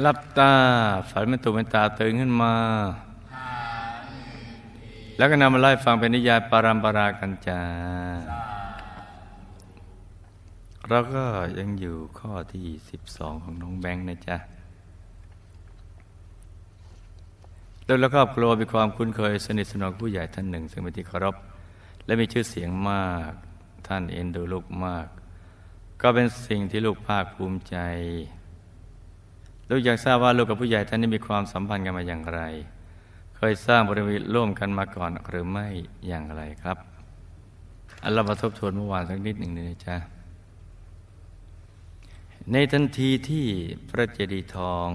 หลับตาฝันเป็นตุเป็นตาตื่นขึ้นมา แล้วก็นำมาไล่ฟังเป็นนิยายปารัมปรากันจาเราก็ยังอยู่ข้อที่สิบสองของน้องแบงค์นะจ๊ะโดยและครอบครัวมีความคุ้นเคยสนิทสนมผู้ใหญ่ท่านหนึ่ง ซึ่งเป็นที่เคารพและมีชื่อเสียงมากท่านเอ็นดูลูกมาก ก็เป็นสิ่งที่ลูกภาคภูมิใจ ลูกอยากทราบว่าลูกกับผู้ใหญ่ท่านนี้มีความสัมพันธ์กันมาอย่างไร เคยสร้างบริวิตร่วมกันมาก่อนหรือไม่อย่างไรครับ อันเรามาทบทวนเมื่อวานสักนิดหนึ่งนะจ๊ะในทันทีที่พระเจดีย์ทอง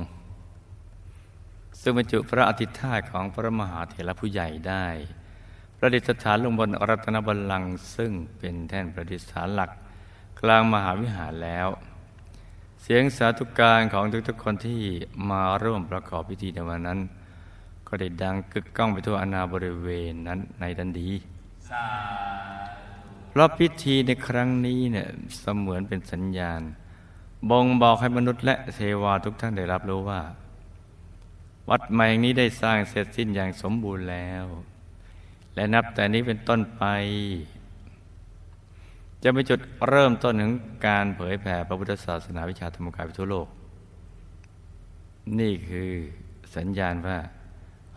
ซึ่งบรรจุพระอธิธาตของพระมหาเถรผู้ใหญ่ได้ประดิษฐานลงบนรัตนบัลลังก์ซึ่งเป็นแท่นประดิษฐานหลักกลางมหาวิหารแล้ว เสียงสาธุการของทุกๆคนที่มาร่วมประกอบพิธีในวันนั้น ก็ได้ดังกึกก้องไปทั่วอนาบริเวณนั้นในทันทีเพราะพิธีในครั้งนี้เนี่ยเสมือนเป็นสัญญาณ บ่งบอกให้มนุษย์และเทวาทุกท่านได้รับรู้ว่า วัดใหม่นี้ได้สร้างเสร็จสิ้นอย่างสมบูรณ์แล้ว และนับแต่นี้เป็นต้นไป จะเป็นจุดเริ่มต้นของการเผยแผ่พระพุทธศาสนาวิชาธรรมกายไปทั่วโลก นี่คือสัญญาณว่า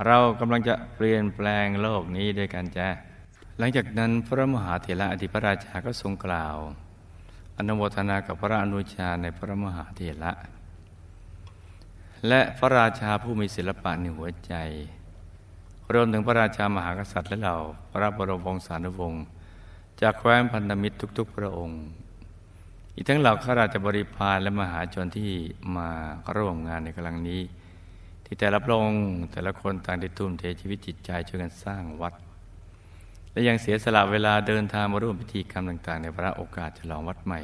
เรากำลังจะเปลี่ยนแปลงโลกนี้ด้วยกันจ้ะหลังจากนั้นพระมหาเถระอธิพระราชาก็ทรงกล่าว อนุโมทนากับพระอนุชาในพระมหาเถระ และพระราชาผู้มีศิลปะในหัวใจรวมถึงพระราชามหากษัตริย์และเหล่าพระบรมวงศานุวงศ์ จากแคว้นพันธมิตรทุกๆ พระองค์ อีกทั้งเหล่าข้าราชบริพารและมหาชนที่มาร่วมงานในครั้งนี้ ที่แต่ละพระองค์แต่ละคนต่างได้ทุ่มเทชีวิตจิตใจช่วยกันสร้างวัด และยังเสียสละเวลาเดินทางมาร่วมพิธีกรรมต่าง ๆ ในพระโอกาสฉลองวัดใหม่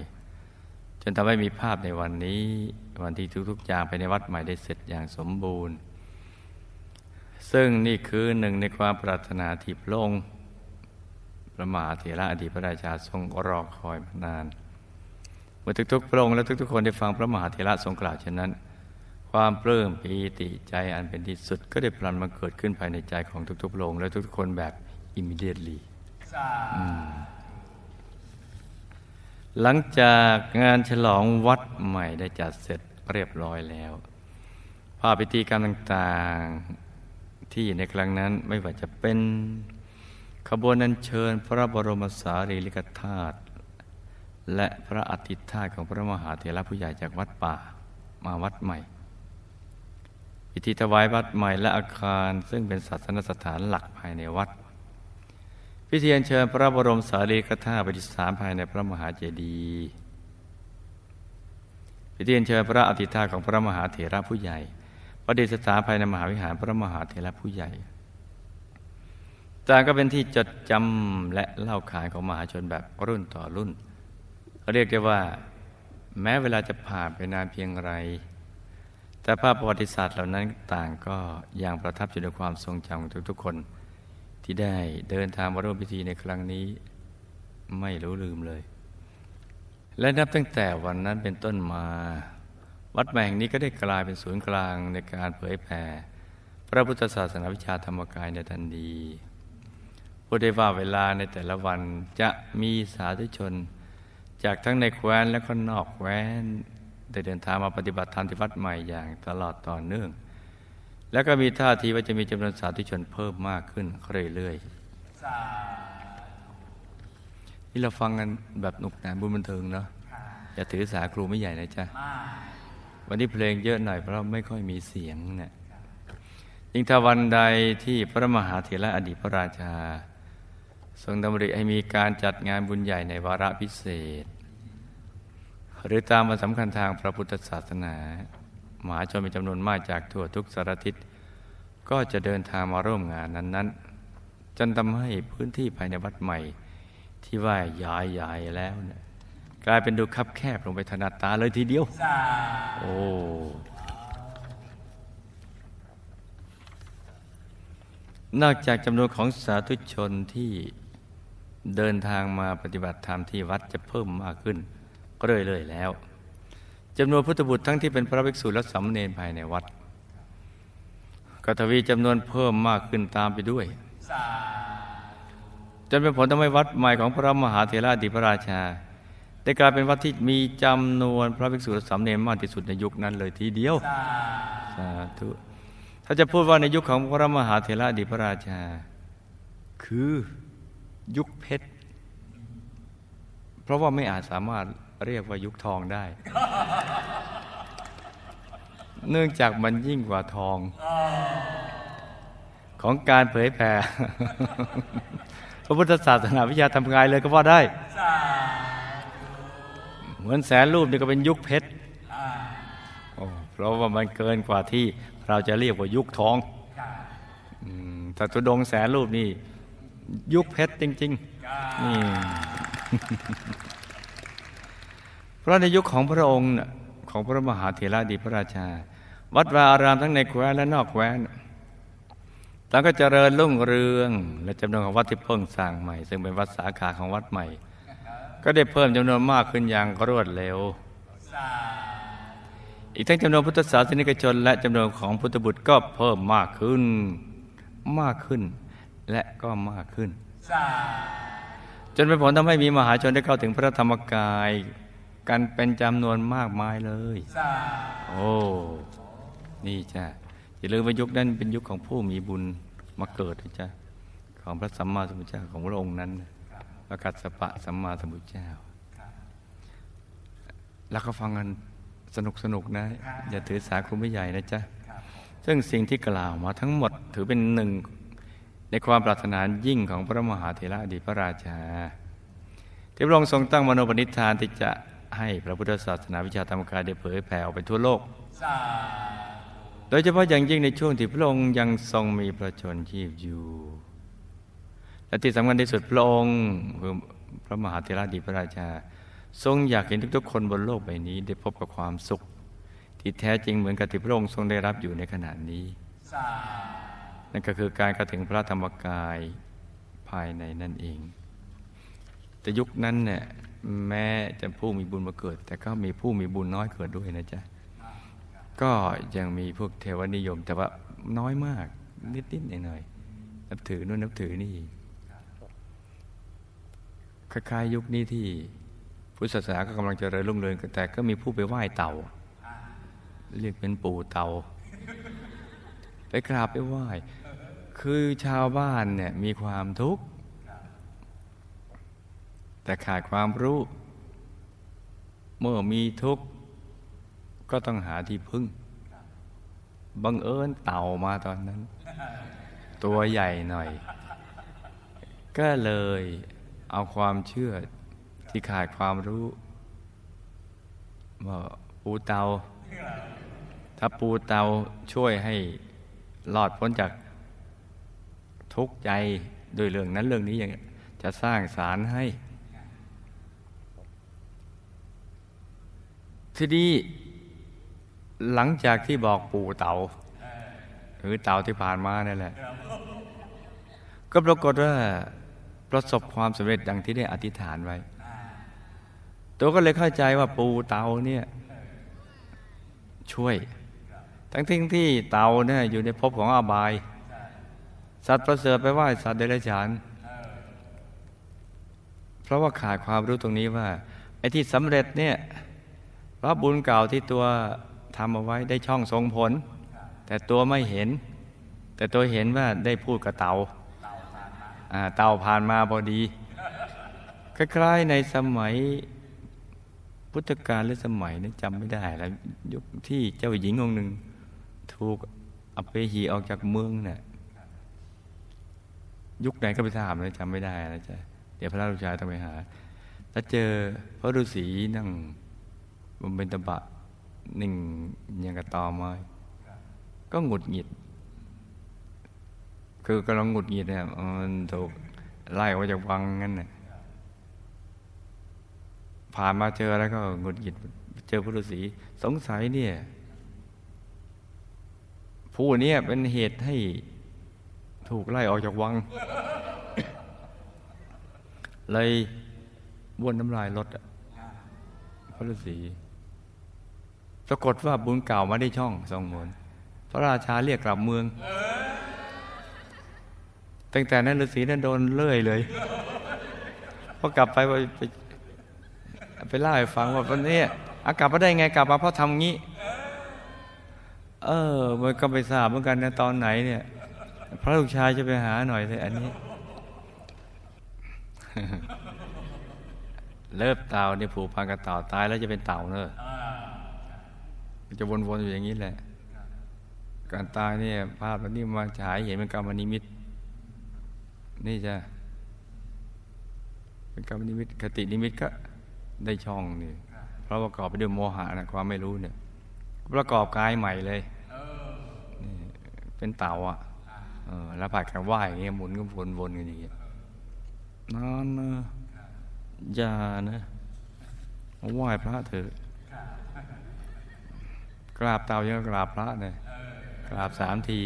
จนทำให้มีภาพในวันนี้ วันที่ทุกๆอย่างไปในวัดใหม่ได้เสร็จอย่างสมบูรณ์ ซึ่งนี่คือหนึ่งในความปรารถนาที่พระองค์ พระมหาเถระอดีตพระราชาทรงรอคอยมานาน เมื่อทุกๆพระองค์และทุกๆคนได้ฟังพระมหาเถระทรงกล่าวเช่นนั้น ความปลื้มปีติใจอันเป็นที่สุดก็ได้พลันมาเกิดขึ้นภายในใจของทุกๆพระองค์และทุกๆคนแบบ immediately หลังจากงานฉลองวัดใหม่ได้จัดเสร็จเรียบร้อยแล้วภาพพิธีกรรมต่างๆที่ในครั้งนั้นไม่ว่าจะเป็น ขบวนนันเชิญพระบรมสารีริกธาตุและพระอธิธาตุของพระมหาเถระผู้ใหญ่จากวัดป่ามาวัดใหม่พิธีถวายวัดใหม่และอาคารซึ่งเป็นศาสนสถานหลักภายในวัด พิธีเชิญพระบรมสารีริกธาตุประดิษฐานภายในพระมหาเจดีย์พิธีเชิญพระอธิธาตของพระมหาเถระผู้ใหญ่ประดิษฐานภายในมหาวิหารพระมหาเถระผู้ใหญ่ ต่างก็เป็นที่จดจำและเล่าขานของมหาชนแบบรุ่นต่อรุ่น เรียกได้ว่า แม้เวลาจะผ่านไปนานเพียงไร แต่ภาพประวัติศาสตร์เหล่านั้นต่างก็ยังประทับอยู่ในความทรงจำของทุกๆคน ที่ได้เดินทางมาร่วมพิธีในครั้งนี้ ไม่รู้ลืมเลย และนับตั้งแต่วันนั้นเป็นต้นมา วัดแห่งนี้ก็ได้กลายเป็นศูนย์กลางในการเผยแผ่พระพุทธศาสนาวิชาธรรมกายในทันที พูดได้ว่าเวลาในแต่ละวันจะมีสาธุชน จากทั้งในแคว้นและก็นอกแคว้นได้เดินทางมาปฏิบัติธรรมที่วัดใหม่อย่างตลอดต่อเนื่อง แล้วก็มีท่าทีว่าจะมีจำนวนสาธุชนเพิ่มมากขึ้นเรื่อยๆที่เราฟังกันแบบหนุกหนานบุญบันเทิงเนาะอย่าถือสาครูไม่ใหญ่นะจ๊ะวันนี้เพลงเยอะหน่อยเพราะไม่ค่อยมีเสียงเนี่ยยิ่งถ้าวันใดที่พระมหาเถระอดีตพระราชา ทรงดำริให้มีการจัดงานบุญใหญ่ในวาระพิเศษ หรือตามวันสำคัญทางพระพุทธศาสนามหาชนมีจำนวนมากจากทั่วทุกสารทิศก็จะเดินทางมาร่วมงานนั้นๆ จนทำให้พื้นที่ภายในวัดใหม่ ที่ว่าใหญ่ๆแล้วเนี่ยกลายเป็นดูคับแคบลงไปถนัดตาเลยทีเดียว โอ้นอกจากจำนวนของสาธุชนที่ เดินทางมาปฏิบัติธรรมที่วัดจะเพิ่มมากขึ้นก็เรื่อยๆแล้วจำนวนพุทธบุตรทั้งที่เป็นพระภิกษุและสามเณรภายในวัดก็ทวีจำนวนเพิ่มมากขึ้นตามไปด้วยจนเป็นผลทำให้วัดใหม่ของพระมหาเถระดิพระราชา ได้กลายเป็นวัดที่มีจำนวนพระภิกษุและสามเณรมากที่สุดในยุคนั้นเลยทีเดียวสาธุถ้าจะพูดว่าในยุคของพระมหาเถระดิพระราชา คือ ยุคเพชร เพราะว่าไม่อาจสามารถเรียกว่ายุคทองได้ เนื่องจากมันยิ่งกว่าทอง ของการเผยแผ่ พระพุทธศาสนาวิชาทำงานเลยก็ว่าได้ เหมือนแสนรูปนี่ก็เป็นยุคเพชรเพราะว่ามันเกินกว่าที่เราจะเรียกว่ายุคทองแต่ตุดงแสนรูปนี่ ยุคเพชรจริงๆนี่เพราะในยุคของพระองค์ของพระมหาเถระดีพระราชา วัดวาอารามทั้งในแคว้นและนอกแคว้นต่างก็เจริญรุ่งเรือง และจำนวนของวัดที่เพิ่งสร้างใหม่ ซึ่งเป็นวัดสาขาของวัดใหม่ ก็ได้เพิ่มจำนวนมากขึ้นอย่างรวดเร็ว อีกทั้งจำนวนพุทธศาสนิกชน และจำนวนของพุทธบุตรก็เพิ่มมากขึ้นมากขึ้น และก็มากขึ้น จนเป็นผลทำให้มีมหาชนได้เข้าถึงพระธรรมกาย กันเป็นจำนวนมากมายเลย โอ้ นี่จ้ะอย่าลืมว่ายุคนั้นเป็นยุคของผู้มีบุญมาเกิดนะจ๊ะของพระสัมมาสัมพุทธเจ้าของพระองค์นั้นพระกัสสปะสัมมาสัมพุทธเจ้า แล้วก็ฟังกันสนุกสนุกนะ อย่าถือสาคลุมไม่ใหญ่นะจ๊ะซึ่งสิ่งที่กล่าวมาทั้งหมดถือเป็นหนึ่ง ในความปรารถนานยิ่งของพระมหาเถระอดีตพระราชา ที่พระองค์ทรงตั้งมโนปณิธานที่จะให้พระพุทธศาสนาวิชาธรรมกายได้เผยแผ่ออกไปทั่วโลก โดยเฉพาะอย่างยิ่งในช่วงที่พระองค์ยังทรงมีพระชนชีพอยู่ และที่สำคัญที่สุดพระองค์คือพระมหาเถระดีพระราชา ทรงอยากเห็นทุกๆ คนบนโลกใบนี้ได้พบกับความสุข ที่แท้จริงเหมือนกับที่พระองค์ทรงได้รับอยู่ในขณะนี้ นั่นก็คือการกระถึงพระธรรมกายภายในนั่นเอง แต่ยุคนั้นเนี่ยแม้จะผู้มีบุญมาเกิด แต่ก็มีผู้มีบุญน้อยเกิดด้วยนะจ๊ะก็ยังมีพวกเทวนิยม แต่ว่าน้อยมากนิดๆหน่อยๆนับถือนู่นนับถือนี่คล้ายๆยุคนี้ที่พุทธศาสนาก็กำลังจะเริญรุ่งเรืองแต่ก็มีผู้ไปไหว้เต่า เรียกเป็นปู่เต่า ไปกราบไปไหว้ คือชาวบ้านเนี่ยมีความทุกข์ แต่ขาดความรู้ เมื่อมีทุกข์ ก็ต้องหาที่พึ่ง บังเอิญเต่ามาตอนนั้น ตัวใหญ่หน่อย ก็เลยเอาความเชื่อที่ขาดความรู้ว่าปูเตา ถ้าปูเตาช่วยให้หลอดพ้นจาก ทุกข์ใจโดยเรื่องนั้นเรื่องนี้อย่างจะสร้างสารให้ ทีนี้หลังจากที่บอกปู่เต่าหรือเต่าที่ผ่านมานั่นแหละ ก็ปรากฏว่าประสบความสำเร็จดังที่ได้อธิษฐานไว้ ตัวก็เลยเข้าใจว่าปู่เต่าเนี่ย ช่วย ทั้งที่ที่เต่าเนี่ยอยู่ในภพของอบาย สัตว์ประเสริฐไปไหว่าสัตว์เดรัจฉาน เพราะว่าขาดความรู้ตรงนี้ว่า ไอ้ที่สำเร็จเนี่ยเพราะบุญเก่าที่ตัวทำเอาไว้ได้ช่องทรงผล แต่ตัวไม่เห็น แต่ตัวเห็นว่าได้พูดกับเตาเตาผ่านมาพอดี คล้ายๆในสมัยพุทธกาลหรือสมัยนั้นจำไม่ได้แล้วยุคที่เจ้าหญิงองค์หนึ่งถูกอเปหีออกจากเมืองเนี่ย ยุคไหนก็ไปถามเลยจำไม่ได้นะจ๊ะเดี๋ยวพระลูกชายต้องไปหา แล้วเจอพระฤาษีนั่งบนเป็นตบะหนึ่งยังกระตอมาก็หงุดหงิด คือกำลังหงุดหงิดเนี่ยมันถูกไล่ออกจากวังงั้นน่ะผ่านมาเจอแล้วก็หงุดหงิด เจอพระฤาษีสงสัยเนี่ย ผู้นี้เป็นเหตุให้ ถูกไล่ออกจากวัง เลยบ้วนน้ำลายรถพระฤาษีปรากฏว่าบุญเก่ามาได้ช่องทรงมนพระราชาเรียกกลับเมือง ตั้งแต่นั้นฤาษีนั้นโดนเลื่อยเลยพอกลับไปไปไปไปเล่าให้ฟังว่าวันนี้อากลับมาได้ไงกลับมาเพราะทำงี้ เออ มันก็ไปทราบเหมือนกันนะตอนไหนเนี่ย ระลูกชายจะไปหาหน่อยเลยอันนี้ เลิบเต่าเนี่ยผูกพันกับเต่าตายแล้วจะเป็นเต่าเนอะจะวนๆอยู่อย่างนี้แหละ การตายเนี่ย ภาพแบบนี้มาฉายเห็นเป็นกรรมนิมิต นี่จะเป็นกรรมนิมิตคตินิมิตก็ได้ช่องนี่เพราะประกอบไปด้วยโมหะนะความไม่รู้เนี่ย ประกอบกายใหม่เลยเป็นเต่าอะ แล้วผัดกันว่ายอย่างเงี้ยหมุนก็วนๆกันอย่างเงี้ยนานนะอย่านะไหว้พระเถอะกราบเต่ายังกราบพระเนี่ยกราบสามที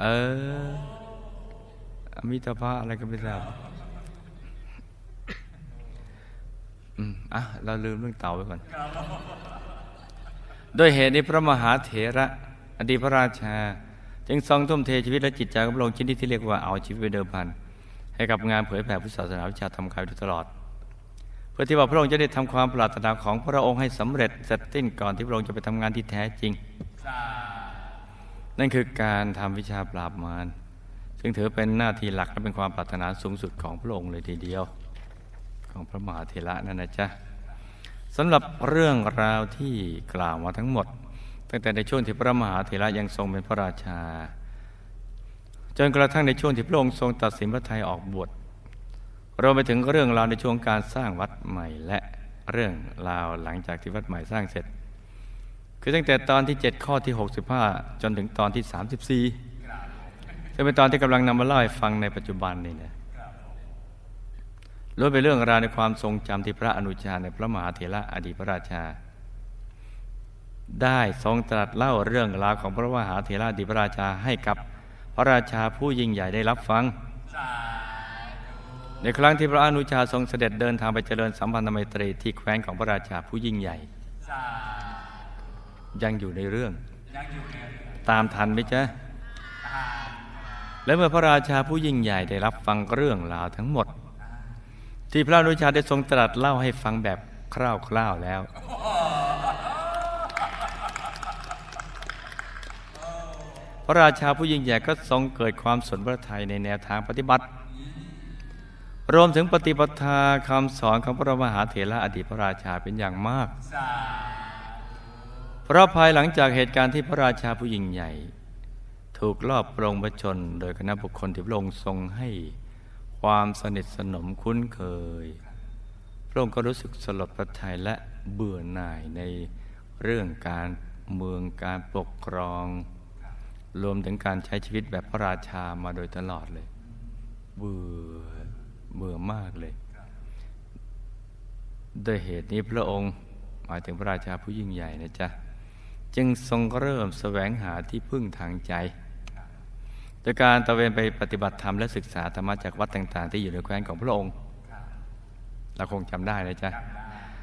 เอออมิตรภะอะไรก็ไม่ทราบอืมอะเราลืมเรื่องเต่าไปก่อน ด้วยเหตุนี้พระมหาเถระ อดีตพระราชา จึงทรงทุ่มเทชีวิตและจิตใจของพระองค์ชนิดที่เรียกว่าเอาชีวิตไปเดิมพัน ให้กับงานเผยแผ่พุทธศาสนาวิชาธรรมกายตลอด เพื่อที่ว่าพระองค์จะได้ทำความปรารถนาของพระองค์ให้สำเร็จเสร็จสิ้นก่อนที่พระองค์จะไปทำงานที่แท้จริง นั่นคือการทำวิชาปราบมารซึ่งถือเป็นหน้าที่หลักและเป็นความปรารถนาสูงสุดของพระองค์เลยทีเดียว ของพระมหาเถระนั่นนะจ๊ะสำหรับเรื่องราวที่กล่าวมาทั้งหมด ตั้งแต่ในช่วงที่พระมหาเถระยังทรงเป็นพระราชา จนกระทั่งในช่วงที่พระองค์ทรงตัดสินพระทัยออกบวชรวมไปถึงเรื่องราวในช่วงการสร้างวัดใหม่และเรื่องราวหลังจากที่วัดใหม่สร้างเสร็จ คือตั้งแต่ตอนที่ 7 ข้อที่ 65 จนถึงตอนที่ 34ซึ่งเป็นตอนที่กำลังนำมาเล่าให้ฟังในปัจจุบันนี่นะล้วนเป็นเรื่องราวในความทรงจำที่พระอนุชาในพระมหาเถระอดีตพระราชา ได้ทรงตรัสเล่าเรื่องราวของพระมหาเถระอดีตพระราชาให้กับพระราชาผู้ยิ่งใหญ่ได้รับฟัง ในครั้งที่พระอนุชาทรงเสด็จเดินทางไปเจริญสัมพันธไมตรีที่แคว้นของพระราชาผู้ยิ่งใหญ่ ยังอยู่ในเรื่อง ตามทันไหมจ๊ะและเมื่อพระราชาผู้ยิ่งใหญ่ได้รับฟังเรื่องราวทั้งหมด ที่พระอนุชาได้ทรงตรัสเล่าให้ฟังแบบคร่าวๆแล้ว พระราชาผู้ยิ่งใหญ่ก็ทรงเกิดความสนพระทัยในแนวทางปฏิบัติ รวมถึงปฏิปทาคำสอนของพระมหาเถระอดีตพระราชาเป็นอย่างมาก เพราะภายหลังจากเหตุการณ์ที่พระราชาผู้ยิ่งใหญ่ ถูกลอบปรงพระชนโดยคณะบุคคลที่พระองค์ทรงให้ความสนิทสนมคุ้นเคย พระองค์ก็รู้สึกสลดพระทัยและเบื่อหน่ายในเรื่องการเมืองการปกครอง รวมถึงการใช้ชีวิตแบบพระราชามาโดยตลอดเลย เบื่อเบื่อมากเลย ด้วยเหตุนี้พระองค์หมายถึงพระราชาผู้ยิ่งใหญ่นะจ๊ะ จึงทรงเริ่มแสวงหาที่พึ่งทางใจ โดยการตะเวนไปปฏิบัติธรรมและศึกษาธรรมะจากวัดต่างๆ ที่อยู่ในแคว้นของพระองค์ เราคงจำได้นะจ๊ะ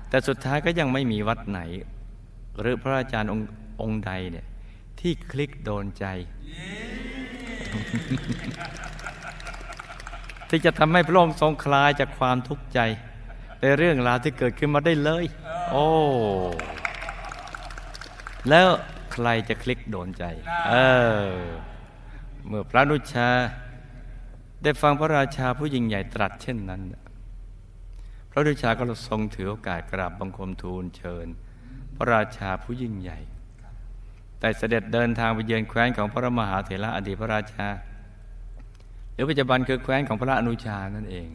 แต่สุดท้ายก็ยังไม่มีวัดไหน หรือพระอาจารย์องค์ใดเนี่ย ที่คลิกโดนใจ ที่จะทำให้พระองค์ทรงคลายจากความทุกข์ใจ ในเรื่องราวที่เกิดขึ้นมาได้เลย โอ้ แล้วใครจะคลิกโดนใจ เออ เมื่อพระนุชา ได้ฟังพระราชาผู้ยิ่งใหญ่ตรัสเช่นนั้น พระนุชาก็ทรงถือโอกาสกราบบังคมทูลเชิญ พระราชาผู้ยิ่งใหญ่ แต่เสด็จเดินทางไปเยือนแคว้นของพระมหาเถระอดีตพระราชา หรือปัจจุบันคือแคว้นของพระอนุชานั่นเอง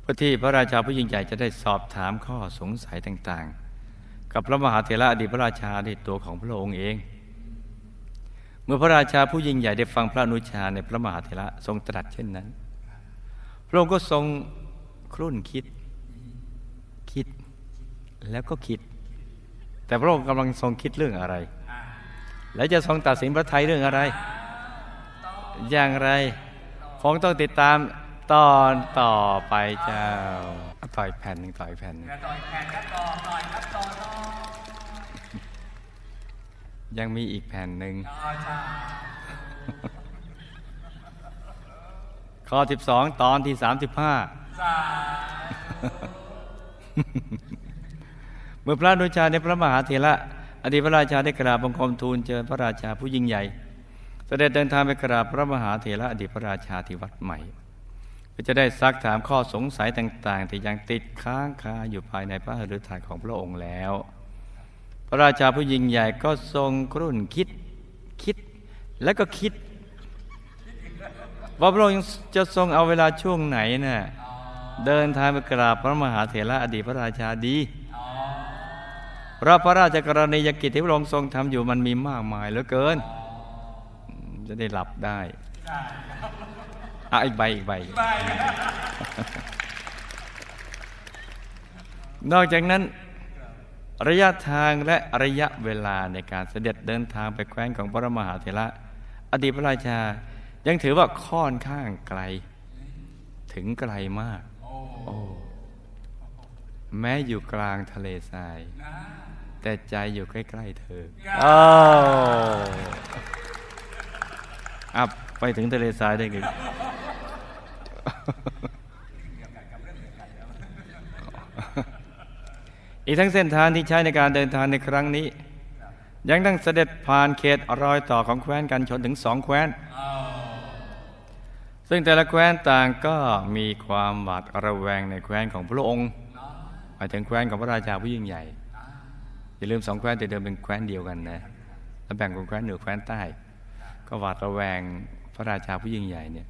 เพื่อที่พระราชาผู้ยิ่งใหญ่จะได้สอบถามข้อสงสัยต่างๆ กับพระมหาเถระอดีตพระราชาในตัวของพระองค์เอง เมื่อพระราชาผู้ยิ่งใหญ่ได้ฟังพระอนุชาในพระมหาเถระทรงตรัสเช่นนั้น พระองค์ก็ทรงครุ่นคิด คิดแล้วก็คิด แต่พระองค์กำลังทรงคิดเรื่องอะไร และจะทรงตัดสินพระทัยเรื่องอะไร อย่างไรคงต้องติดตามตอนต่อไปเจ้าต่อยแผ่นหนึ่งต่อยแผ่นหนึ่งต่อยังมีอีกแผ่นหนึ่งข้อ 12 ตอนที่ 35 เมื่อพระนุชาในพระมหาเถระอดีตพระราชาได้กราบบังคมทูลเจริญพระราชาผู้ยิ่งใหญ่ เสด็จเดินทางไปกราบพระมหาเถระอดีตพระราชาที่วัดใหม่เพื่อจะได้ซักถามข้อสงสัยต่าง ๆ ที่ยังติดค้างคาอยู่ภายในพระฤทัยของพระองค์แล้ว พระราชาผู้ยิ่งใหญ่ก็ทรงครุ่นคิดคิดและก็คิด ว่าพระองค์จะทรงเอาเวลาช่วงไหนนะ่ะเดินทางไปกราบพระมหาเถระอดีตพระราชาดี พราะพระราชกรณียกิจที่พระองค์ทรงทำอยู่มันมีมากมายเหลือเกิน จะได้หลับได้อะอีกใบอีกใบ นอกจากนั้น ระยะทางและระยะเวลาในการเสด็จเดินทางไปแคว้นของพระมหาเถระ อดีตพระราชายังถือว่าค่อนข้างไกล ถึงไกลมาก โอ้แม้อยู่กลางทะเลทราย แต่ใจอยู่ใกล้ ๆ เธออ้าวอับไปถึงทะเลทรายได้ไงอีกทั้งเส้นทางที่ใช้ในการเดินทางในครั้งนี้ ยังต้องเสด็จผ่านเขตรอยต่อของแคว้นกันชนถึงสองแคว้น ซึ่งแต่ละแคว้นต่างก็มีความหวาดระแวงในแคว้นของพระองค์หมายถึงแคว้นของพระราชาผู้ยิ่งใหญ่ อย่าลืมสองแคว้นแต่เดิมเป็นแคว้นเดียวกันนะแล้วแบ่งเป็นแคว้นเหนือแคว้นใต้ ก็หวาดระแวงพระราชาผู้ยิ่งใหญ่เนี่ย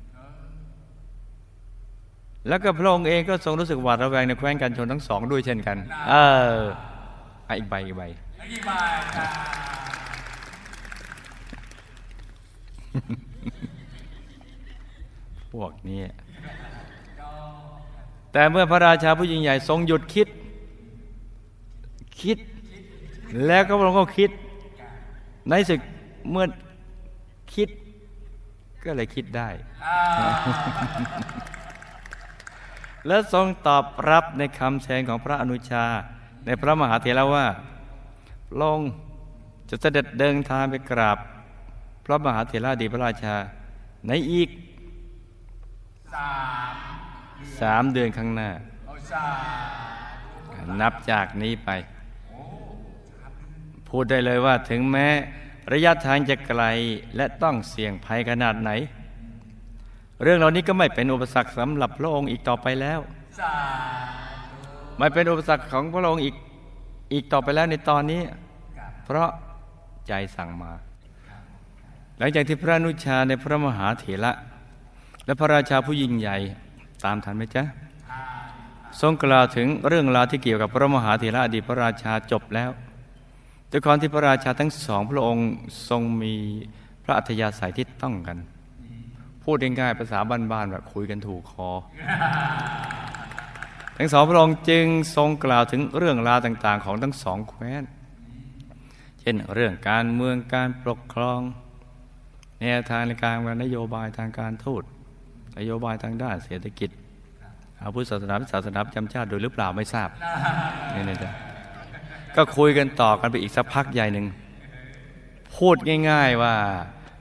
แล้วก็พระองค์เองก็ทรงรู้สึกหวาดระแวงในแคว้นกันชนทั้งสองด้วยเช่นกัน เอออีกใบอีกใบพวกนี้แต่เมื่อพระราชาผู้ยิ่งใหญ่ทรงหยุดคิด คิด แล้วก็พระองค์ก็คิด ในสึกเมื่อคิดก็เลยคิดได้ และทรงตอบรับในคำแชงของพระอนุชา ในพระมหาเถระว่าลงจะเสด็จเดินทางไปกราบ พระมหาเถระดีพระราชา ในอีกสามเดือนข้างหน้า นับจากนี้ไป พูดได้เลยว่าถึงแม้ระยะทางจะไกลและต้องเสี่ยงภัยขนาดไหน เรื่องเหล่านี้ก็ไม่เป็นอุปสรรคสำหรับพระองค์อีกต่อไปแล้วไม่เป็นอุปสรรคของพระองค์อีกอีกต่อไปแล้วในตอนนี้ เพราะใจสั่งมา หลังจากที่พระนุชาในพระมหาเถระและพระราชาผู้ยิ่งใหญ่ตามทันไหมจ๊ะทรงกล่าวถึงเรื่องราวที่เกี่ยวกับพระมหาเถระอดีตพระราชาจบแล้ว ด้วยความที่พระราชาทั้งสองพระองค์ทรงมีพระอัธยาศัยที่ต้องกัน พูดง่ายๆภาษาบ้านๆแบบคุยกันถูกคอ ทั้งสองพระองค์จึงทรงกล่าวถึงเรื่องราวต่าง ๆ ของทั้งสองแคว้น เช่นเรื่องการเมืองการปกครอง แนวทางในการนโยบายทางการทูตนโยบายทางด้านเศรษฐกิจอาพุทธศาสนาศาสนาประจำชาติโดยหรือเปล่าไม่ทราบนี่นะจ๊ะ ก็คุยกันต่อกันไปอีกสักพักใหญ่หนึ่งพูดง่าย ๆว่า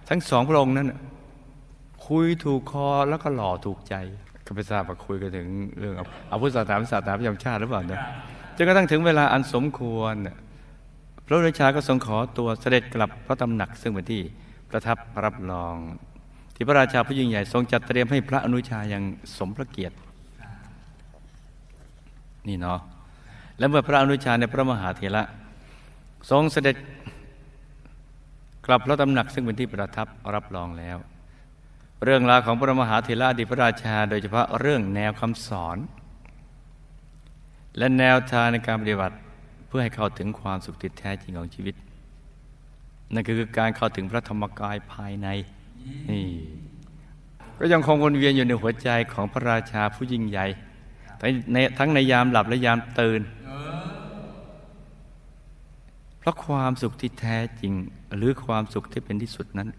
ทั้งสองพระองค์นั้น คุยถูกคอแล้วก็หล่อถูกใจก็ไม่ทราบว่าคุยกันถึงเรื่องอาพุธศาสนาศาสนาประจำชาติหรือเปล่านะจนกระทั่งถึงเวลาอันสมควร พระราชาก็ทรงขอตัวเสด็จกลับพระตำหนักซึ่งเป็นที่ประทับรับรอง ที่พระราชาผู้ยิ่งใหญ่ทรงจัดเตรียมให้พระอนุชาอย่างสมพระเกียรติ นี่เนาะ และเมื่อพระอนุชาในพระมหาเถระทรงเสด็จกลับพระตำหนักซึ่งเป็นที่ประทับรับรองแล้ว เรื่องราวของพระมหาเถระดีตพระราชา โดยเฉพาะเรื่องแนวคำสอน และแนวทางในการปฏิบัติเพื่อให้เข้าถึงความสุขที่แท้จริงของชีวิต นั่นคือการเข้าถึงพระธรรมกายภายในนี่ก็ยังคงวนเวียนอยู่ในหัวใจของพระราชาผู้ยิ่งใหญ่ทั้งในยามหลับและยามตื่น เพราะความสุขที่แท้จริงหรือความสุขที่เป็นที่สุดนั้น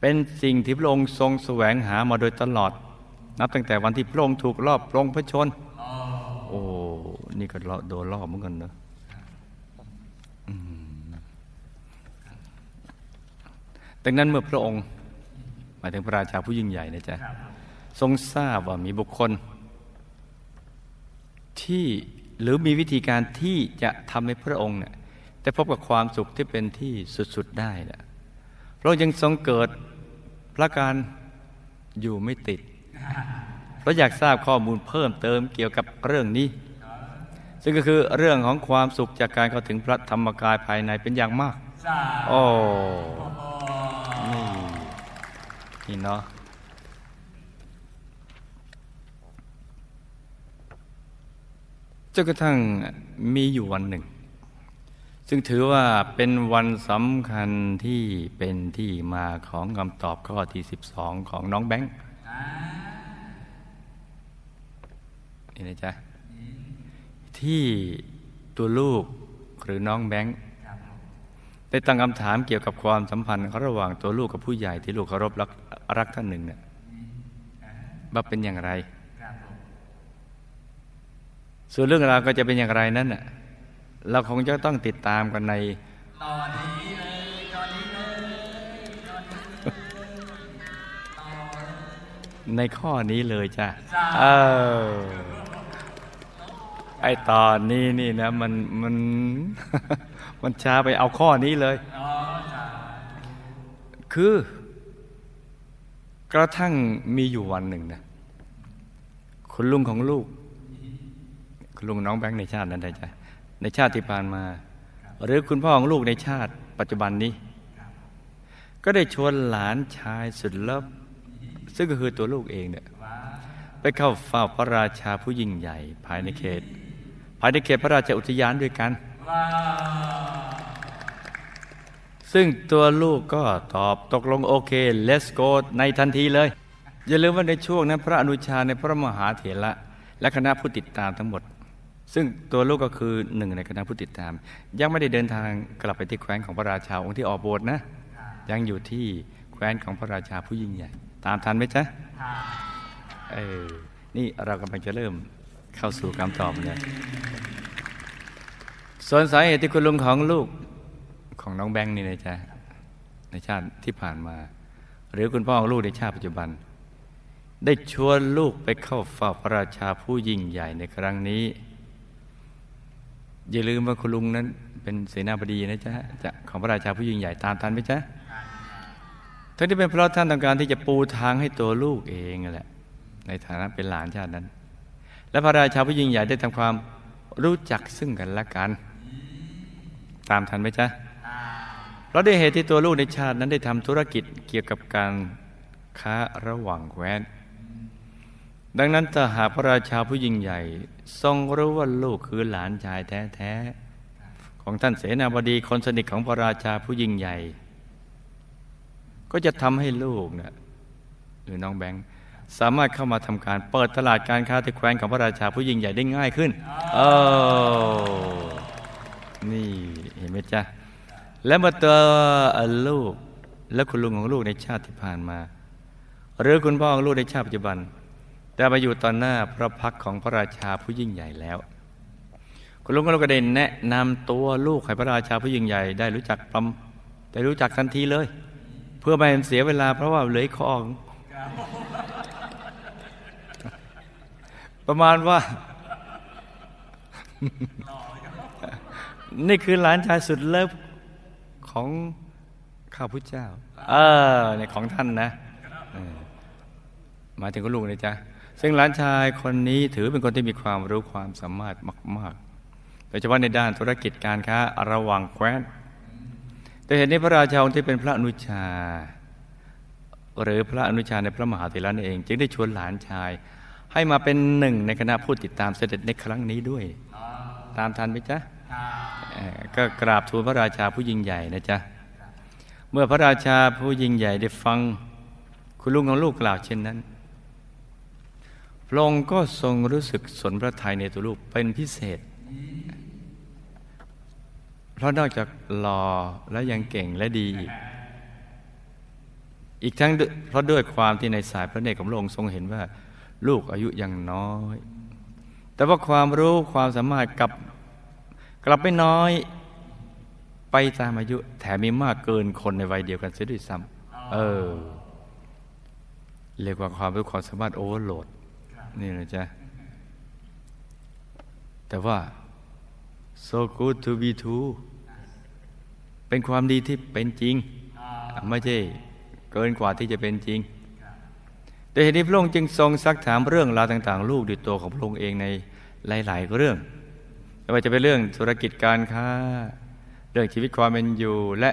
เป็นสิ่งที่พระองค์ทรงแสวงหามาโดยตลอด นับตั้งแต่วันที่พระองค์ถูกลอบปรงพระชน โอ้ นี่ก็โดนลอบเหมือนกันเนอะดังนั้นเมื่อพระองค์หมายถึงพระราชาผู้ยิ่งใหญ่นะจ๊ะทรงทราบว่ามีบุคคล ที่หรือมีวิธีการที่จะทำให้พระองค์เนี่ย ได้พบกับความสุขที่เป็นที่สุดๆได้นะพระองค์ยังทรงเกิดพระการอยู่ไม่ติดเพราะอยากทราบข้อมูลเพิ่มเติมเกี่ยวกับเรื่องนี้ ซึ่งก็คือเรื่องของความสุขจากการเข้าถึงพระธรรมกายภายในเป็นอย่างมากโอ้นี่นี่เนาะจนกระทั่งมีอยู่วันหนึ่ง ซึ่งถือว่าเป็นวันสำคัญที่เป็นที่มาของคำตอบข้อที่สิบสองของน้องแบงค์นี่นะจ๊ะที่ตัวลูกหรือน้องแบงค์ได้ตั้งคำถามเกี่ยวกับความสัมพันธ์ระหว่างตัวลูกกับผู้ใหญ่ที่ลูกเคารพรักรักท่านหนึ่งเนี่ยว่าเป็นอย่างไร ส่วนเรื่องราวก็จะเป็นอย่างไรนั้นน่ะ เราคงจะต้องติดตามกันในตอนนี้เลยตอนนี้เลยในข้อนี้เลยจ้ะเออไอตอนนี้นี่นะมันมันมันช้าไปเอาข้อนี้เลย คือกระทั่งมีอยู่วันหนึ่งนะคุณลุงของลูก คุณลุงน้องแบงค์ในชาตินั้นได้ใจ ในชาติที่ผ่านมา หรือคุณพ่อของลูกในชาติปัจจุบันนี้ ก็ได้ชวนหลานชายสุดลับซึ่งก็คือตัวลูกเองเนี่ยไปเข้าเฝ้าพระราชาผู้ยิ่งใหญ่ ภายในเขต ภายในเขตพระราชอุทยานด้วยกัน ซึ่งตัวลูกก็ตอบตกลงโอเค let's go ในทันทีเลย อย่าลืมว่าในช่วงนั้นพระอนุชาในพระมหาเถระและคณะผู้ติดตามทั้งหมด ซึ่งตัวลูกก็คือหนึ่งในคณะผู้ติดตาม ยังไม่ได้เดินทางกลับไปที่แคว้นของพระราชาองค์ที่ออกโบสถ์นะ ยังอยู่ที่แคว้นของพระราชาผู้ยิ่งใหญ่ ตามทันไหมจ๊ะเออนี่เรากำลังจะเริ่มเข้าสู่คำตอบเลยส่วนสาเหตุที่คุณลุงของลูกของน้องแบงค์นี่นะจ๊ะในชาติที่ผ่านมา หรือคุณพ่อของลูกในชาติปัจจุบัน ได้ชวนลูกไปเข้าเฝ้าพระราชาผู้ยิ่งใหญ่ในครั้งนี้ อย่าลืมว่าคุณลุงนั้น เป็นเสนาบดีนะจ๊ะจะของพระราชาผู้ยิ่งใหญ่ตามทันไหมจ๊ะทั้งที่เป็นเพราะท่านต้องการที่จะปูทางให้ตัวลูกเองแหละ ในฐานะเป็นหลานชาตินั้น และพระราชาผู้ยิ่งใหญ่ได้ทำความรู้จักซึ่งกันและกัน ตามทันไหมจ๊ะเพราะด้วยเหตุที่ตัวลูกในชาตินั้นได้ทำธุรกิจเกี่ยวกับการค้าระหว่างแคว้น ดังนั้นถ้าหากพระราชาผู้ยิ่งใหญ่ ทรงรู้ว่าลูกคือหลานชายแท้ๆของท่านเสนาบดีคนสนิทของพระราชาผู้ยิ่งใหญ่ ก็จะทำให้ลูกเนะี่ยหรือน้องแบงค์สามารถเข้ามาทำการเปิดตลาดการค้าที่แคว้นของพระราชาผู้ยิ่งใหญ่ได้ง่ายขึ้นเออนี่เห็นไหมจ๊ะ และเมื่อตัวลูกและคุณลุงของลูกในชาติที่ผ่านมา หรือคุณพ่อของลูกในชาติปัจจุบัน แต่มาอยู่ตอนหน้าพระพักของพระราชาผู้ยิ่งใหญ่แล้ว คุณลุงของลูกก็ได้แนะนำตัวลูกให้พระราชาผู้ยิ่งใหญ่ ได้รู้จักปมได้รู้จักทันทีเลย เพื่อไม่ให้เสียเวลาเพราะว่าเหลือข้อประมาณว่า นี่คือหลานชายสุดเลิฟของข้าพุทธเจ้า เออในของท่านนะมาถึงก็ลูกเลยจ้ะ ซึ่งหลานชายคนนี้ถือเป็นคนที่มีความรู้ความสามารถมากๆ โดยเฉพาะในด้านธุรกิจการค้าระหว่างแคว้น แต่เห็นในพระราชาองค์ที่เป็นพระอนุชา หรือพระอนุชาในพระมหาเถระนั่นเอง จึงได้ชวนหลานชายให้มาเป็นหนึ่งในคณะผู้ติดตามเสด็จในครั้งนี้ด้วย ตามทันไหมจ๊ะก็กราบทูลพระราชาผู้ยิ่งใหญ่นะจ๊ะ เมื่อพระราชาผู้ยิ่งใหญ่ได้ฟัง คุณลุงของลูกกล่าวเช่นนั้น พระองค์ก็ทรงรู้สึกสนพระทัยในตัวลูกเป็นพิเศษ เพราะนอกจากหล่อและยังเก่งและดีอีก อีกทั้งเพราะด้วยความที่ในสายพระเนตรของพระองค์ทรงเห็นว่า ลูกอายุยังน้อย แต่ว่าความรู้ความสามารถกับกลับไม่น้อยไปตามอายุแถมมีมากเกินคนในวัยเดียวกันเสียด้วยซ้ำเออ เรียกว่าความรู้ความสามารถโอเวอร์โหลด นี่นะจ๊ะ แต่ว่า so good to be true เป็นความดีที่เป็นจริง ไม่ใช่เกินกว่าที่จะเป็นจริงโดยเหตุนี้พระองค์จึงทรงซักถามเรื่องราวต่าง ๆ ลูกด้วยตัวของพระองค์เองในหลาย ๆ เรื่องไม่ว่าจะเป็นเรื่องธุรกิจการค้า เรื่องชีวิตความเป็นอยู่ และ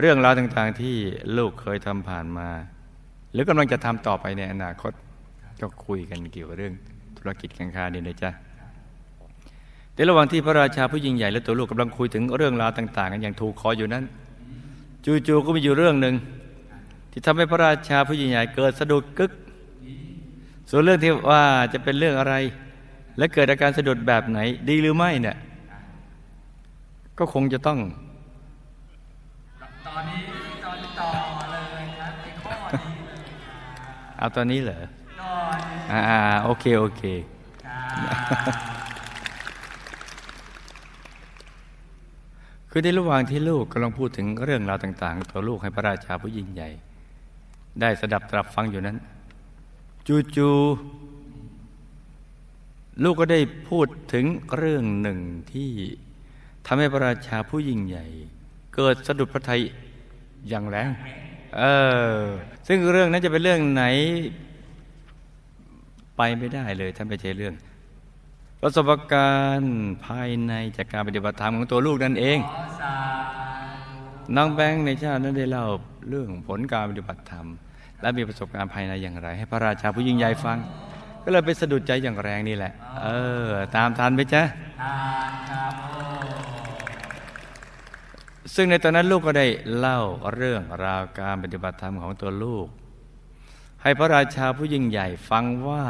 เรื่องราวต่าง ๆ ที่ลูกเคยทำผ่านมา หรือกำลังจะทำต่อไปในอนาคต ก็คุยกันเกี่ยวกับเรื่องธุรกิจการค้านี่นะจ๊ะในระหว่างที่พระราชาผู้ยิ่งใหญ่และตัวลูกกำลังคุยถึงเรื่องราวต่าง ๆ กันอย่างถูกคออยู่นั้น จู่ๆก็มีอยู่เรื่องหนึ่งที่ทำให้พระราชาผู้ยิ่งใหญ่เกิดสะดุดกึก ส่วนเรื่องที่ว่าจะเป็นเรื่องอะไร และเกิดอาการสะดุดแบบไหน ดีหรือไม่เนี่ยก็คงจะต้องตอนนี้ตอนต่อเลยครับในข้อนี้เลยเอาตอนนี้เหรอต อ่าโอเค โอเคคือในระหว่างที่ลูกกำลังพูดถึงเรื่องราวต่าง ๆ ตัวลูกให้พระราชาผู้ยิ่งใหญ่ ได้สดับตรับฟังอยู่นั้น จู่ๆลูกก็ได้พูดถึงเรื่องหนึ่งที่ทำให้พระราชาผู้ยิ่งใหญ่ เกิดสะดุดพระทัยอย่างแรงเออซึ่งเรื่องนั้นจะเป็นเรื่องไหน ไปไม่ได้เลยท่านไม่ใช่เรื่อง ประสบการณ์ภายในจากการปฏิบัติธรรมของตัวลูกนั่นเองน้องแบงค์ในชาตินั้นได้เล่าเรื่องผลการปฏิบัติธรรม และมีประสบการณ์ภายในอย่างไร ให้พระราชาผู้ยิ่งใหญ่ฟัง ก็เลยไปสะดุดใจอย่างแรงนี่แหละ เออ ตามทันไปจ้ะทานซึ่งในตอนนั้นลูกก็ได้เล่าเรื่องราวการปฏิบัติธรรมของตัวลูก ให้พระราชาผู้ยิ่งใหญ่ฟังว่า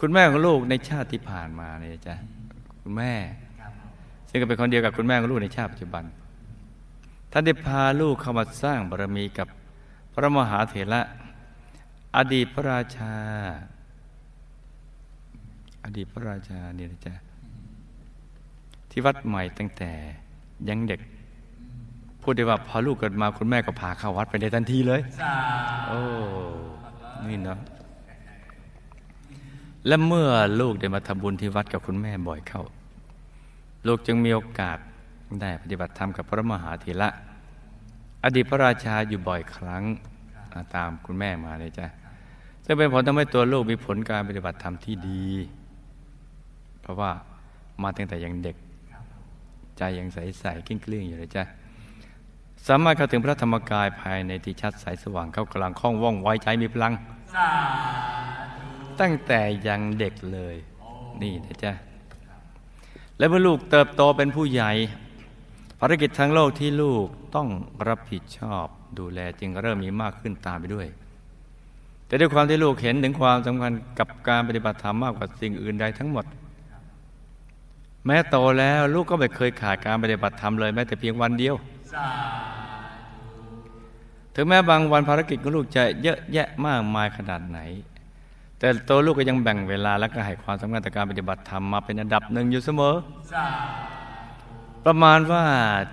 คุณแม่ของลูกในชาติที่ผ่านมาเนี่ยจ้ะคุณแม่ ซึ่งก็เป็นคนเดียวกับคุณแม่ของลูกในชาติปัจจุบันท่านได้พาลูกเข้ามาสร้างบารมีกับพระมหาเถระอดีตพระราชา อดีตพระราชาเนี่ยนะจ๊ะที่วัดใหม่ตั้งแต่ยังเด็ก พูดได้ว่าพอลูกเกิดมาคุณแม่ก็พาเข้าวัดไปในทันทีเลยสาโอ้นี่เนาะและเมื่อลูกได้มาทำบุญที่วัดกับคุณแม่บ่อยเข้า ลูกจึงมีโอกาสได้ปฏิบัติธรรมกับพระมหาเถระอดีตพระราชาอยู่บ่อยครั้งอ่าตามคุณแม่มาเลยจ้ะซึ่งเป็นผลทำให้ตัวลูกมีผลการปฏิบัติธรรมที่ดี เพราะว่ามาตั้งแต่ยังเด็ก ใจยังใสๆกิ้งเกลี้ยงอยู่เลยจ้ะ สามารถเข้าถึงพระธรรมกายภายในที่ชัดใสสว่างเข้ากลางคล่องว่องไวใจมีพลัง ตั้งแต่ยังเด็กเลย นี่นะจ๊ะ และเมื่อลูกเติบโตเป็นผู้ใหญ่ภารกิจทางโลกที่ลูกต้องรับผิดชอบดูแลจึงเริ่มมีมากขึ้นตามไปด้วย แต่ด้วยความที่ลูกเห็นถึงความสำคัญกับการปฏิบัติธรรมมากกว่าสิ่งอื่นใดทั้งหมด แม้โตแล้วลูกก็ไม่เคยขาดการปฏิบัติธรรมเลยแม้แต่เพียงวันเดียว ถึงแม้บางวันภารกิจของลูกจะเยอะแยะมากมายขนาดไหน แต่ตัวลูกก็ยังแบ่งเวลาและก็ให้ความสำคัญต่อการปฏิบัติธรรมมาเป็นอันดับหนึ่งอยู่เสมอ ประมาณว่า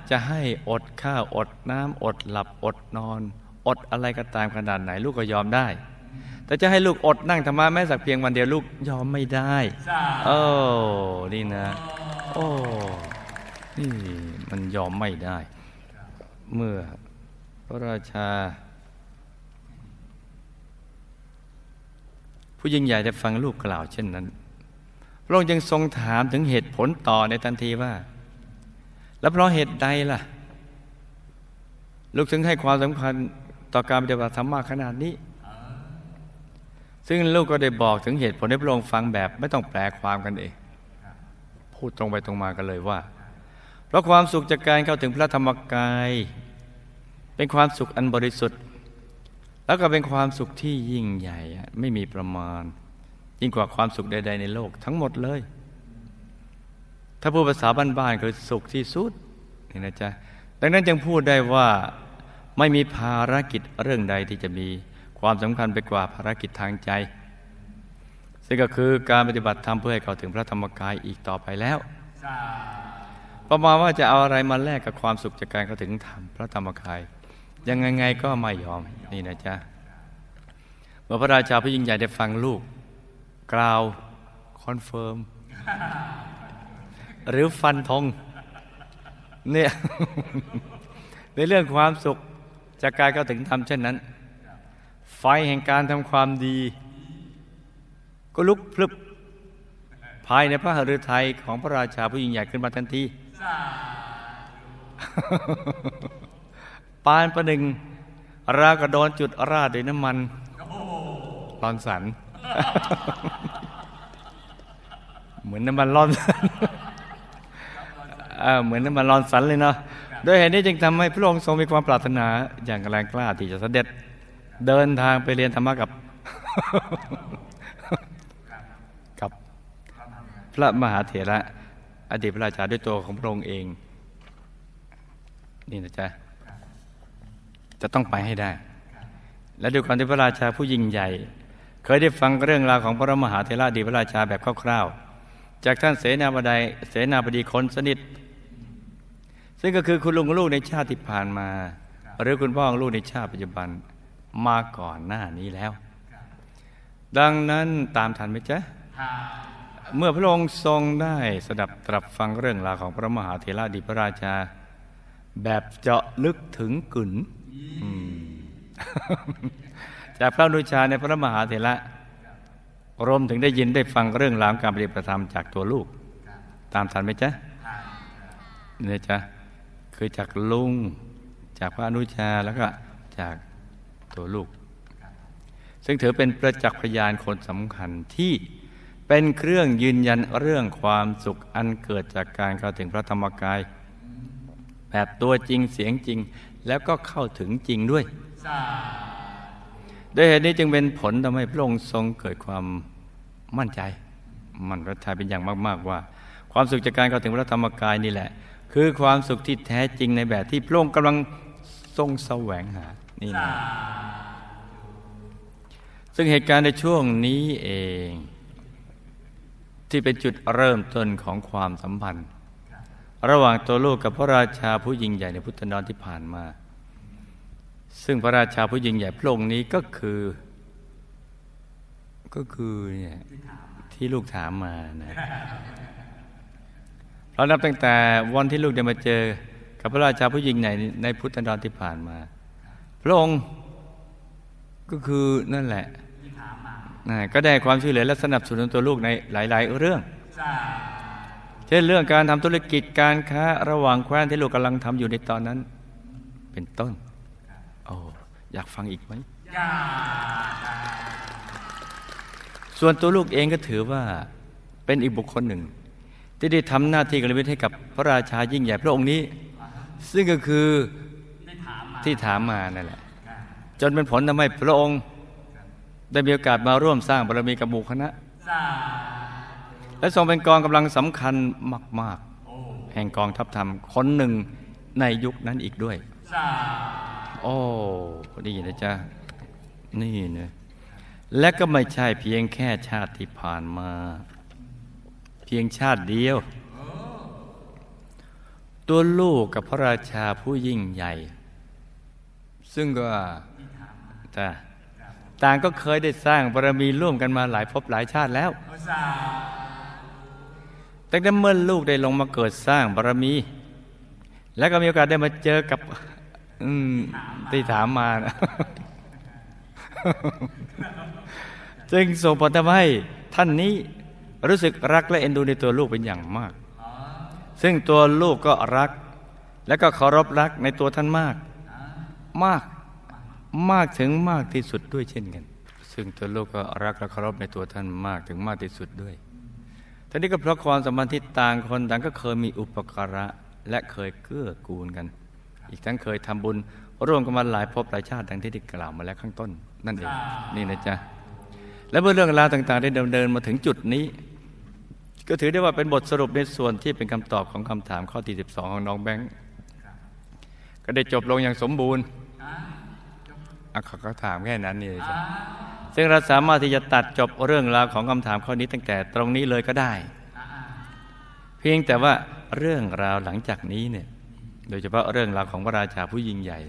จะให้อดข้าวอดน้ำอดหลับอดนอน อดอะไรก็ตามขนาดไหนลูกก็ยอมได้ แต่จะให้ลูกอดนั่งธรรมะแม้สักเพียงวันเดียวลูกยอมไม่ได้โอ้นี่นะ โอ้นี่มันยอมไม่ได้ เมื่อพระราชา ผู้ยิ่งใหญ่ได้ฟังลูกกล่าวเช่นนั้น พระองค์จึงทรงถามถึงเหตุผลต่อในทันทีว่า แล้วเพราะเหตุใดล่ะ ลูกถึงให้ความสำคัญต่อการปฏิบัติธรรมมากขนาดนี้ ซึ่งลูกก็ได้บอกถึงเหตุผลให้พระองค์ฟังแบบ ไม่ต้องแปลความกันเอง พูดตรงไปตรงมากันเลยว่า เพราะความสุขจากการเข้าถึงพระธรรมกาย เป็นความสุขอันบริสุทธิ์ แล้วก็เป็นความสุขที่ยิ่งใหญ่ไม่มีประมาณ ยิ่งกว่าความสุขใด ๆ ในโลกทั้งหมดเลย ถ้าพูดภาษาบ้านๆคือสุขที่สุดนี่นะจ๊ะดังนั้นจึงพูดได้ว่าไม่มีภารกิจเรื่องใดที่จะมีความสำคัญไปกว่าภารกิจทางใจ ซึ่งก็คือการปฏิบัติธรรมเพื่อให้เข้าถึงพระธรรมกายอีกต่อไปแล้ว ประมาณว่าจะเอาอะไรมาแลกกับความสุขจากการเข้าถึงธรรมพระธรรมกาย ยังไงไงก็ไม่ยอมนี่นะจ๊ะเมื่อพระราชาผู้ยิ่งใหญ่ได้ฟังลูก กล่าว confirm หรือฟันธงเนี่ยในเรื่องความสุขจากการเข้าถึงธรรมเช่นนั้น ไฟแห่งการทำความดี ก็ลุกพรึ่บภายในพระหฤทัยของพระราชาผู้ยิ่งใหญ่ขึ้นมาทันที ปานประหนึ่งรากระโดนจุดราดด้วยน้ำมันร้อนสัน เหมือนน้ำมันร้อนสันเหมือนน้ำมันร้อนสันเลยเนาะโดยเหตุนี้จึงทำให้พระองค์ทรงมีความปรารถนาอย่างแรงกล้าที่จะเสด็จเดินทางไปเรียนธรรมะกับ กับพระมหาเถระ อดีตพระราชาด้วยตัวของพระองค์เอง นี่นะจ๊ะจะต้องไปให้ได้ และด้วยความที่พระราชาผู้ยิ่งใหญ่ เคยได้ฟังเรื่องราวของพระมหาเถระอดีตพระราชาแบบคร่าวๆ จากท่านเสนาบดีเสนาบดีคนสนิท ซึ่งก็คือคุณลุงลูกในชาติที่ผ่านมา หรือคุณพ่อของลูกในชาติปัจจุบันมาก่อนหน้านี้แล้ว ดังนั้นตามทันไหมจ๊ะ เมื่อพระองค์ทรงได้สดับตรับฟังเรื่องราวของพระมหาเถระอดีตพระราชา แบบเจาะลึกถึงกึ๋นอืมจากพระอนุชาในพระมหาเถระรวมถึงได้ยินได้ฟังเรื่องราวการปฏิบัติธรรมจากตัวลูก ตามทันไหมจ๊ะเนี่ยจ๊ะคือจากลุง จากพระอนุชาแล้วก็จากตัวลูก ซึ่งถือเป็นประจักษ์พยานคนสำคัญที่ เป็นเครื่องยืนยันเรื่องความสุขอันเกิดจากการเข้าถึงพระธรรมกาย แบบตัวจริงเสียงจริง แล้วก็เข้าถึงจริงด้วยด้วยเหตุนี้จึงเป็นผลทำให้พระองค์ทรงเกิดความมั่นใจ มันพระทัยเป็นอย่างมาก ๆ ว่า ความสุขจากการเข้าถึงพระธรรมกายนี่แหละ คือความสุขที่แท้จริงในแบบที่พระองค์กำลังทรงแสวงหานี่นะซึ่งเหตุการณ์ในช่วงนี้เอง ที่เป็นจุดเริ่มต้นของความสัมพันธ์ ระหว่างตัวลูกกับพระราชาผู้ยิ่งใหญ่ในพุทธนอนที่ผ่านมา ซึ่งพระราชาผู้ยิ่งใหญ่พระองค์นี้ก็คือ ก็คือเนี่ยที่ลูกถามมานะเพราะนับตั้งแต่วันที่ลูกได้มาเจอ กับพระราชาผู้ยิ่งใหญ่ในพุทธนอนที่ผ่านมา พระองค์ก็คือนั่นแหละ ก็ได้ความช่วยเหลือและสนับสนุนตัวลูกในหลาย ๆ เรื่อง เช่นเรื่องการทำธุรกิจการค้าระหว่างแคว้นที่ลูกกำลังทำอยู่ในตอนนั้น เป็นต้นโอ้อยากฟังอีกไหมส่วนตัวลูกเองก็ถือว่าเป็นอีกบุคคลหนึ่ง ที่ได้ทำหน้าที่กระวิทให้กับพระราชายิ่งใหญ่พระองค์นี้ ซึ่งก็คือที่ถามมานั่นแหละจนเป็นผลทำให้พระองค์ ได้มีโอกาสมาร่วมสร้างบารมีกับหมู่คณะ และทรงเป็นกองกำลังสำคัญมาก ๆ แห่งกองทัพธรรมคนหนึ่งในยุคนั้นอีกด้วย โอ้ดีนะจ๊ะ นี่เนะและก็ไม่ใช่เพียงแค่ชาติที่ผ่านมา เพียงชาติเดียว ตัวลูกกับพระราชาผู้ยิ่งใหญ่ ซึ่งก็แต่ ต่างก็เคยได้สร้างบารมีร่วมกันมาหลายภพหลายชาติแล้วตั้งแต่เมื่อลูกได้ลงมาเกิดสร้างบารมี แล้วก็มีโอกาสได้มาเจอกับที่ถามมานะจึงส่งผลทำให้ท่านนี้รู้สึกรักและเอ็นดูในตัวลูกเป็นอย่างมาก ซึ่งตัวลูกก็รัก และก็เคารพรักในตัวท่านมาก มาก มากถึงมากที่สุดด้วยเช่นกัน ซึ่งตัวลูกก็รักและเคารพในตัวท่านมากถึงมากที่สุดด้วยท่านี้ก็เพราะความสัมพันธ์ที่ต่างคนต่างก็เคยมีอุปการะและเคยเกื้อกูลกัน อีกทั้งเคยทำบุญร่วมกันมาหลายภพหลายชาติดังที่ได้กล่าวมาแล้วข้างต้น นั่นเองนี่นะจ๊ะและเมื่อเรื่องราวต่างๆ ได้ดำเนินมาถึงจุดนี้ ก็ถือได้ว่าเป็นบทสรุปในส่วนที่เป็นคำตอบของคำถามข้อที่ 12 ของน้องแบงค์ก็ได้จบลงอย่างสมบูรณ์ เขาก็ถามแค่นั้นนี่จ้ะซึ่งเราสามารถที่จะตัดจบเรื่องราวของคำถามข้อนี้ตั้งแต่ตรงนี้เลยก็ได้ เพียงแต่ว่าเรื่องราวหลังจากนี้เนี่ย โดยเฉพาะเรื่องราวของพระราชาผู้ยิ่งใหญ่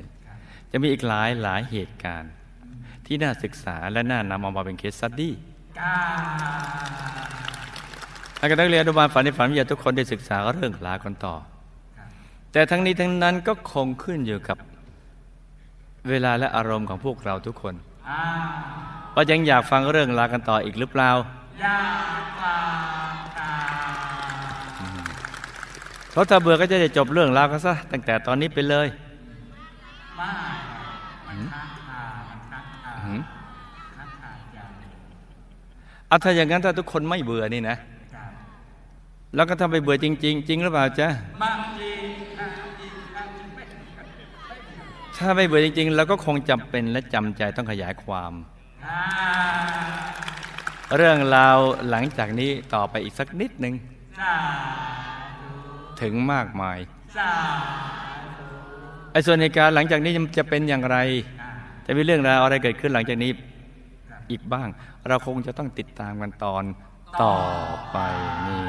จะมีอีกหลายหลายเหตุการณ์ ที่น่าศึกษาและน่านำเอามาเป็น case study กาถ้านักเรียนอนุบาลฝันในฝันวิทยาทุกคนได้ศึกษาเรื่องราวกันต่อ แต่ทั้งนี้ทั้งนั้นก็คงขึ้นอยู่กับ เวลาและอารมณ์ของพวกเราทุกคนอ่าว่ายังอยากฟังเรื่องราวกันต่ออีกหรือเปล่ายาปาตาเพราะถ้าเบื่อก็จะได้จบเรื่องราวกันซะตั้งแต่ตอนนี้ไปเลยไม่มันค้างคามันค้างคาหืมค้างคาอย่างเอาถ้าอย่างนั้นถ้าทุกคนไม่เบื่อนี่นะกาแล้วก็ทำไปเบื่อจริง ๆ จริงหรือเปล่าจ๊ะม ถ้าไม่เบื่อจริง ๆ เราก็คงจำเป็นและจำใจต้องขยายความ เรื่องราวหลังจากนี้ต่อไปอีกสักนิดหนึ่งถึงมากมายไอ้ส่วนเหตุการณ์หลังจากนี้จะเป็นอย่างไร จะมีเรื่องราวอะไรเกิดขึ้นหลังจากนี้อีกบ้าง เราคงจะต้องติดตามกันตอนต่อไปนี่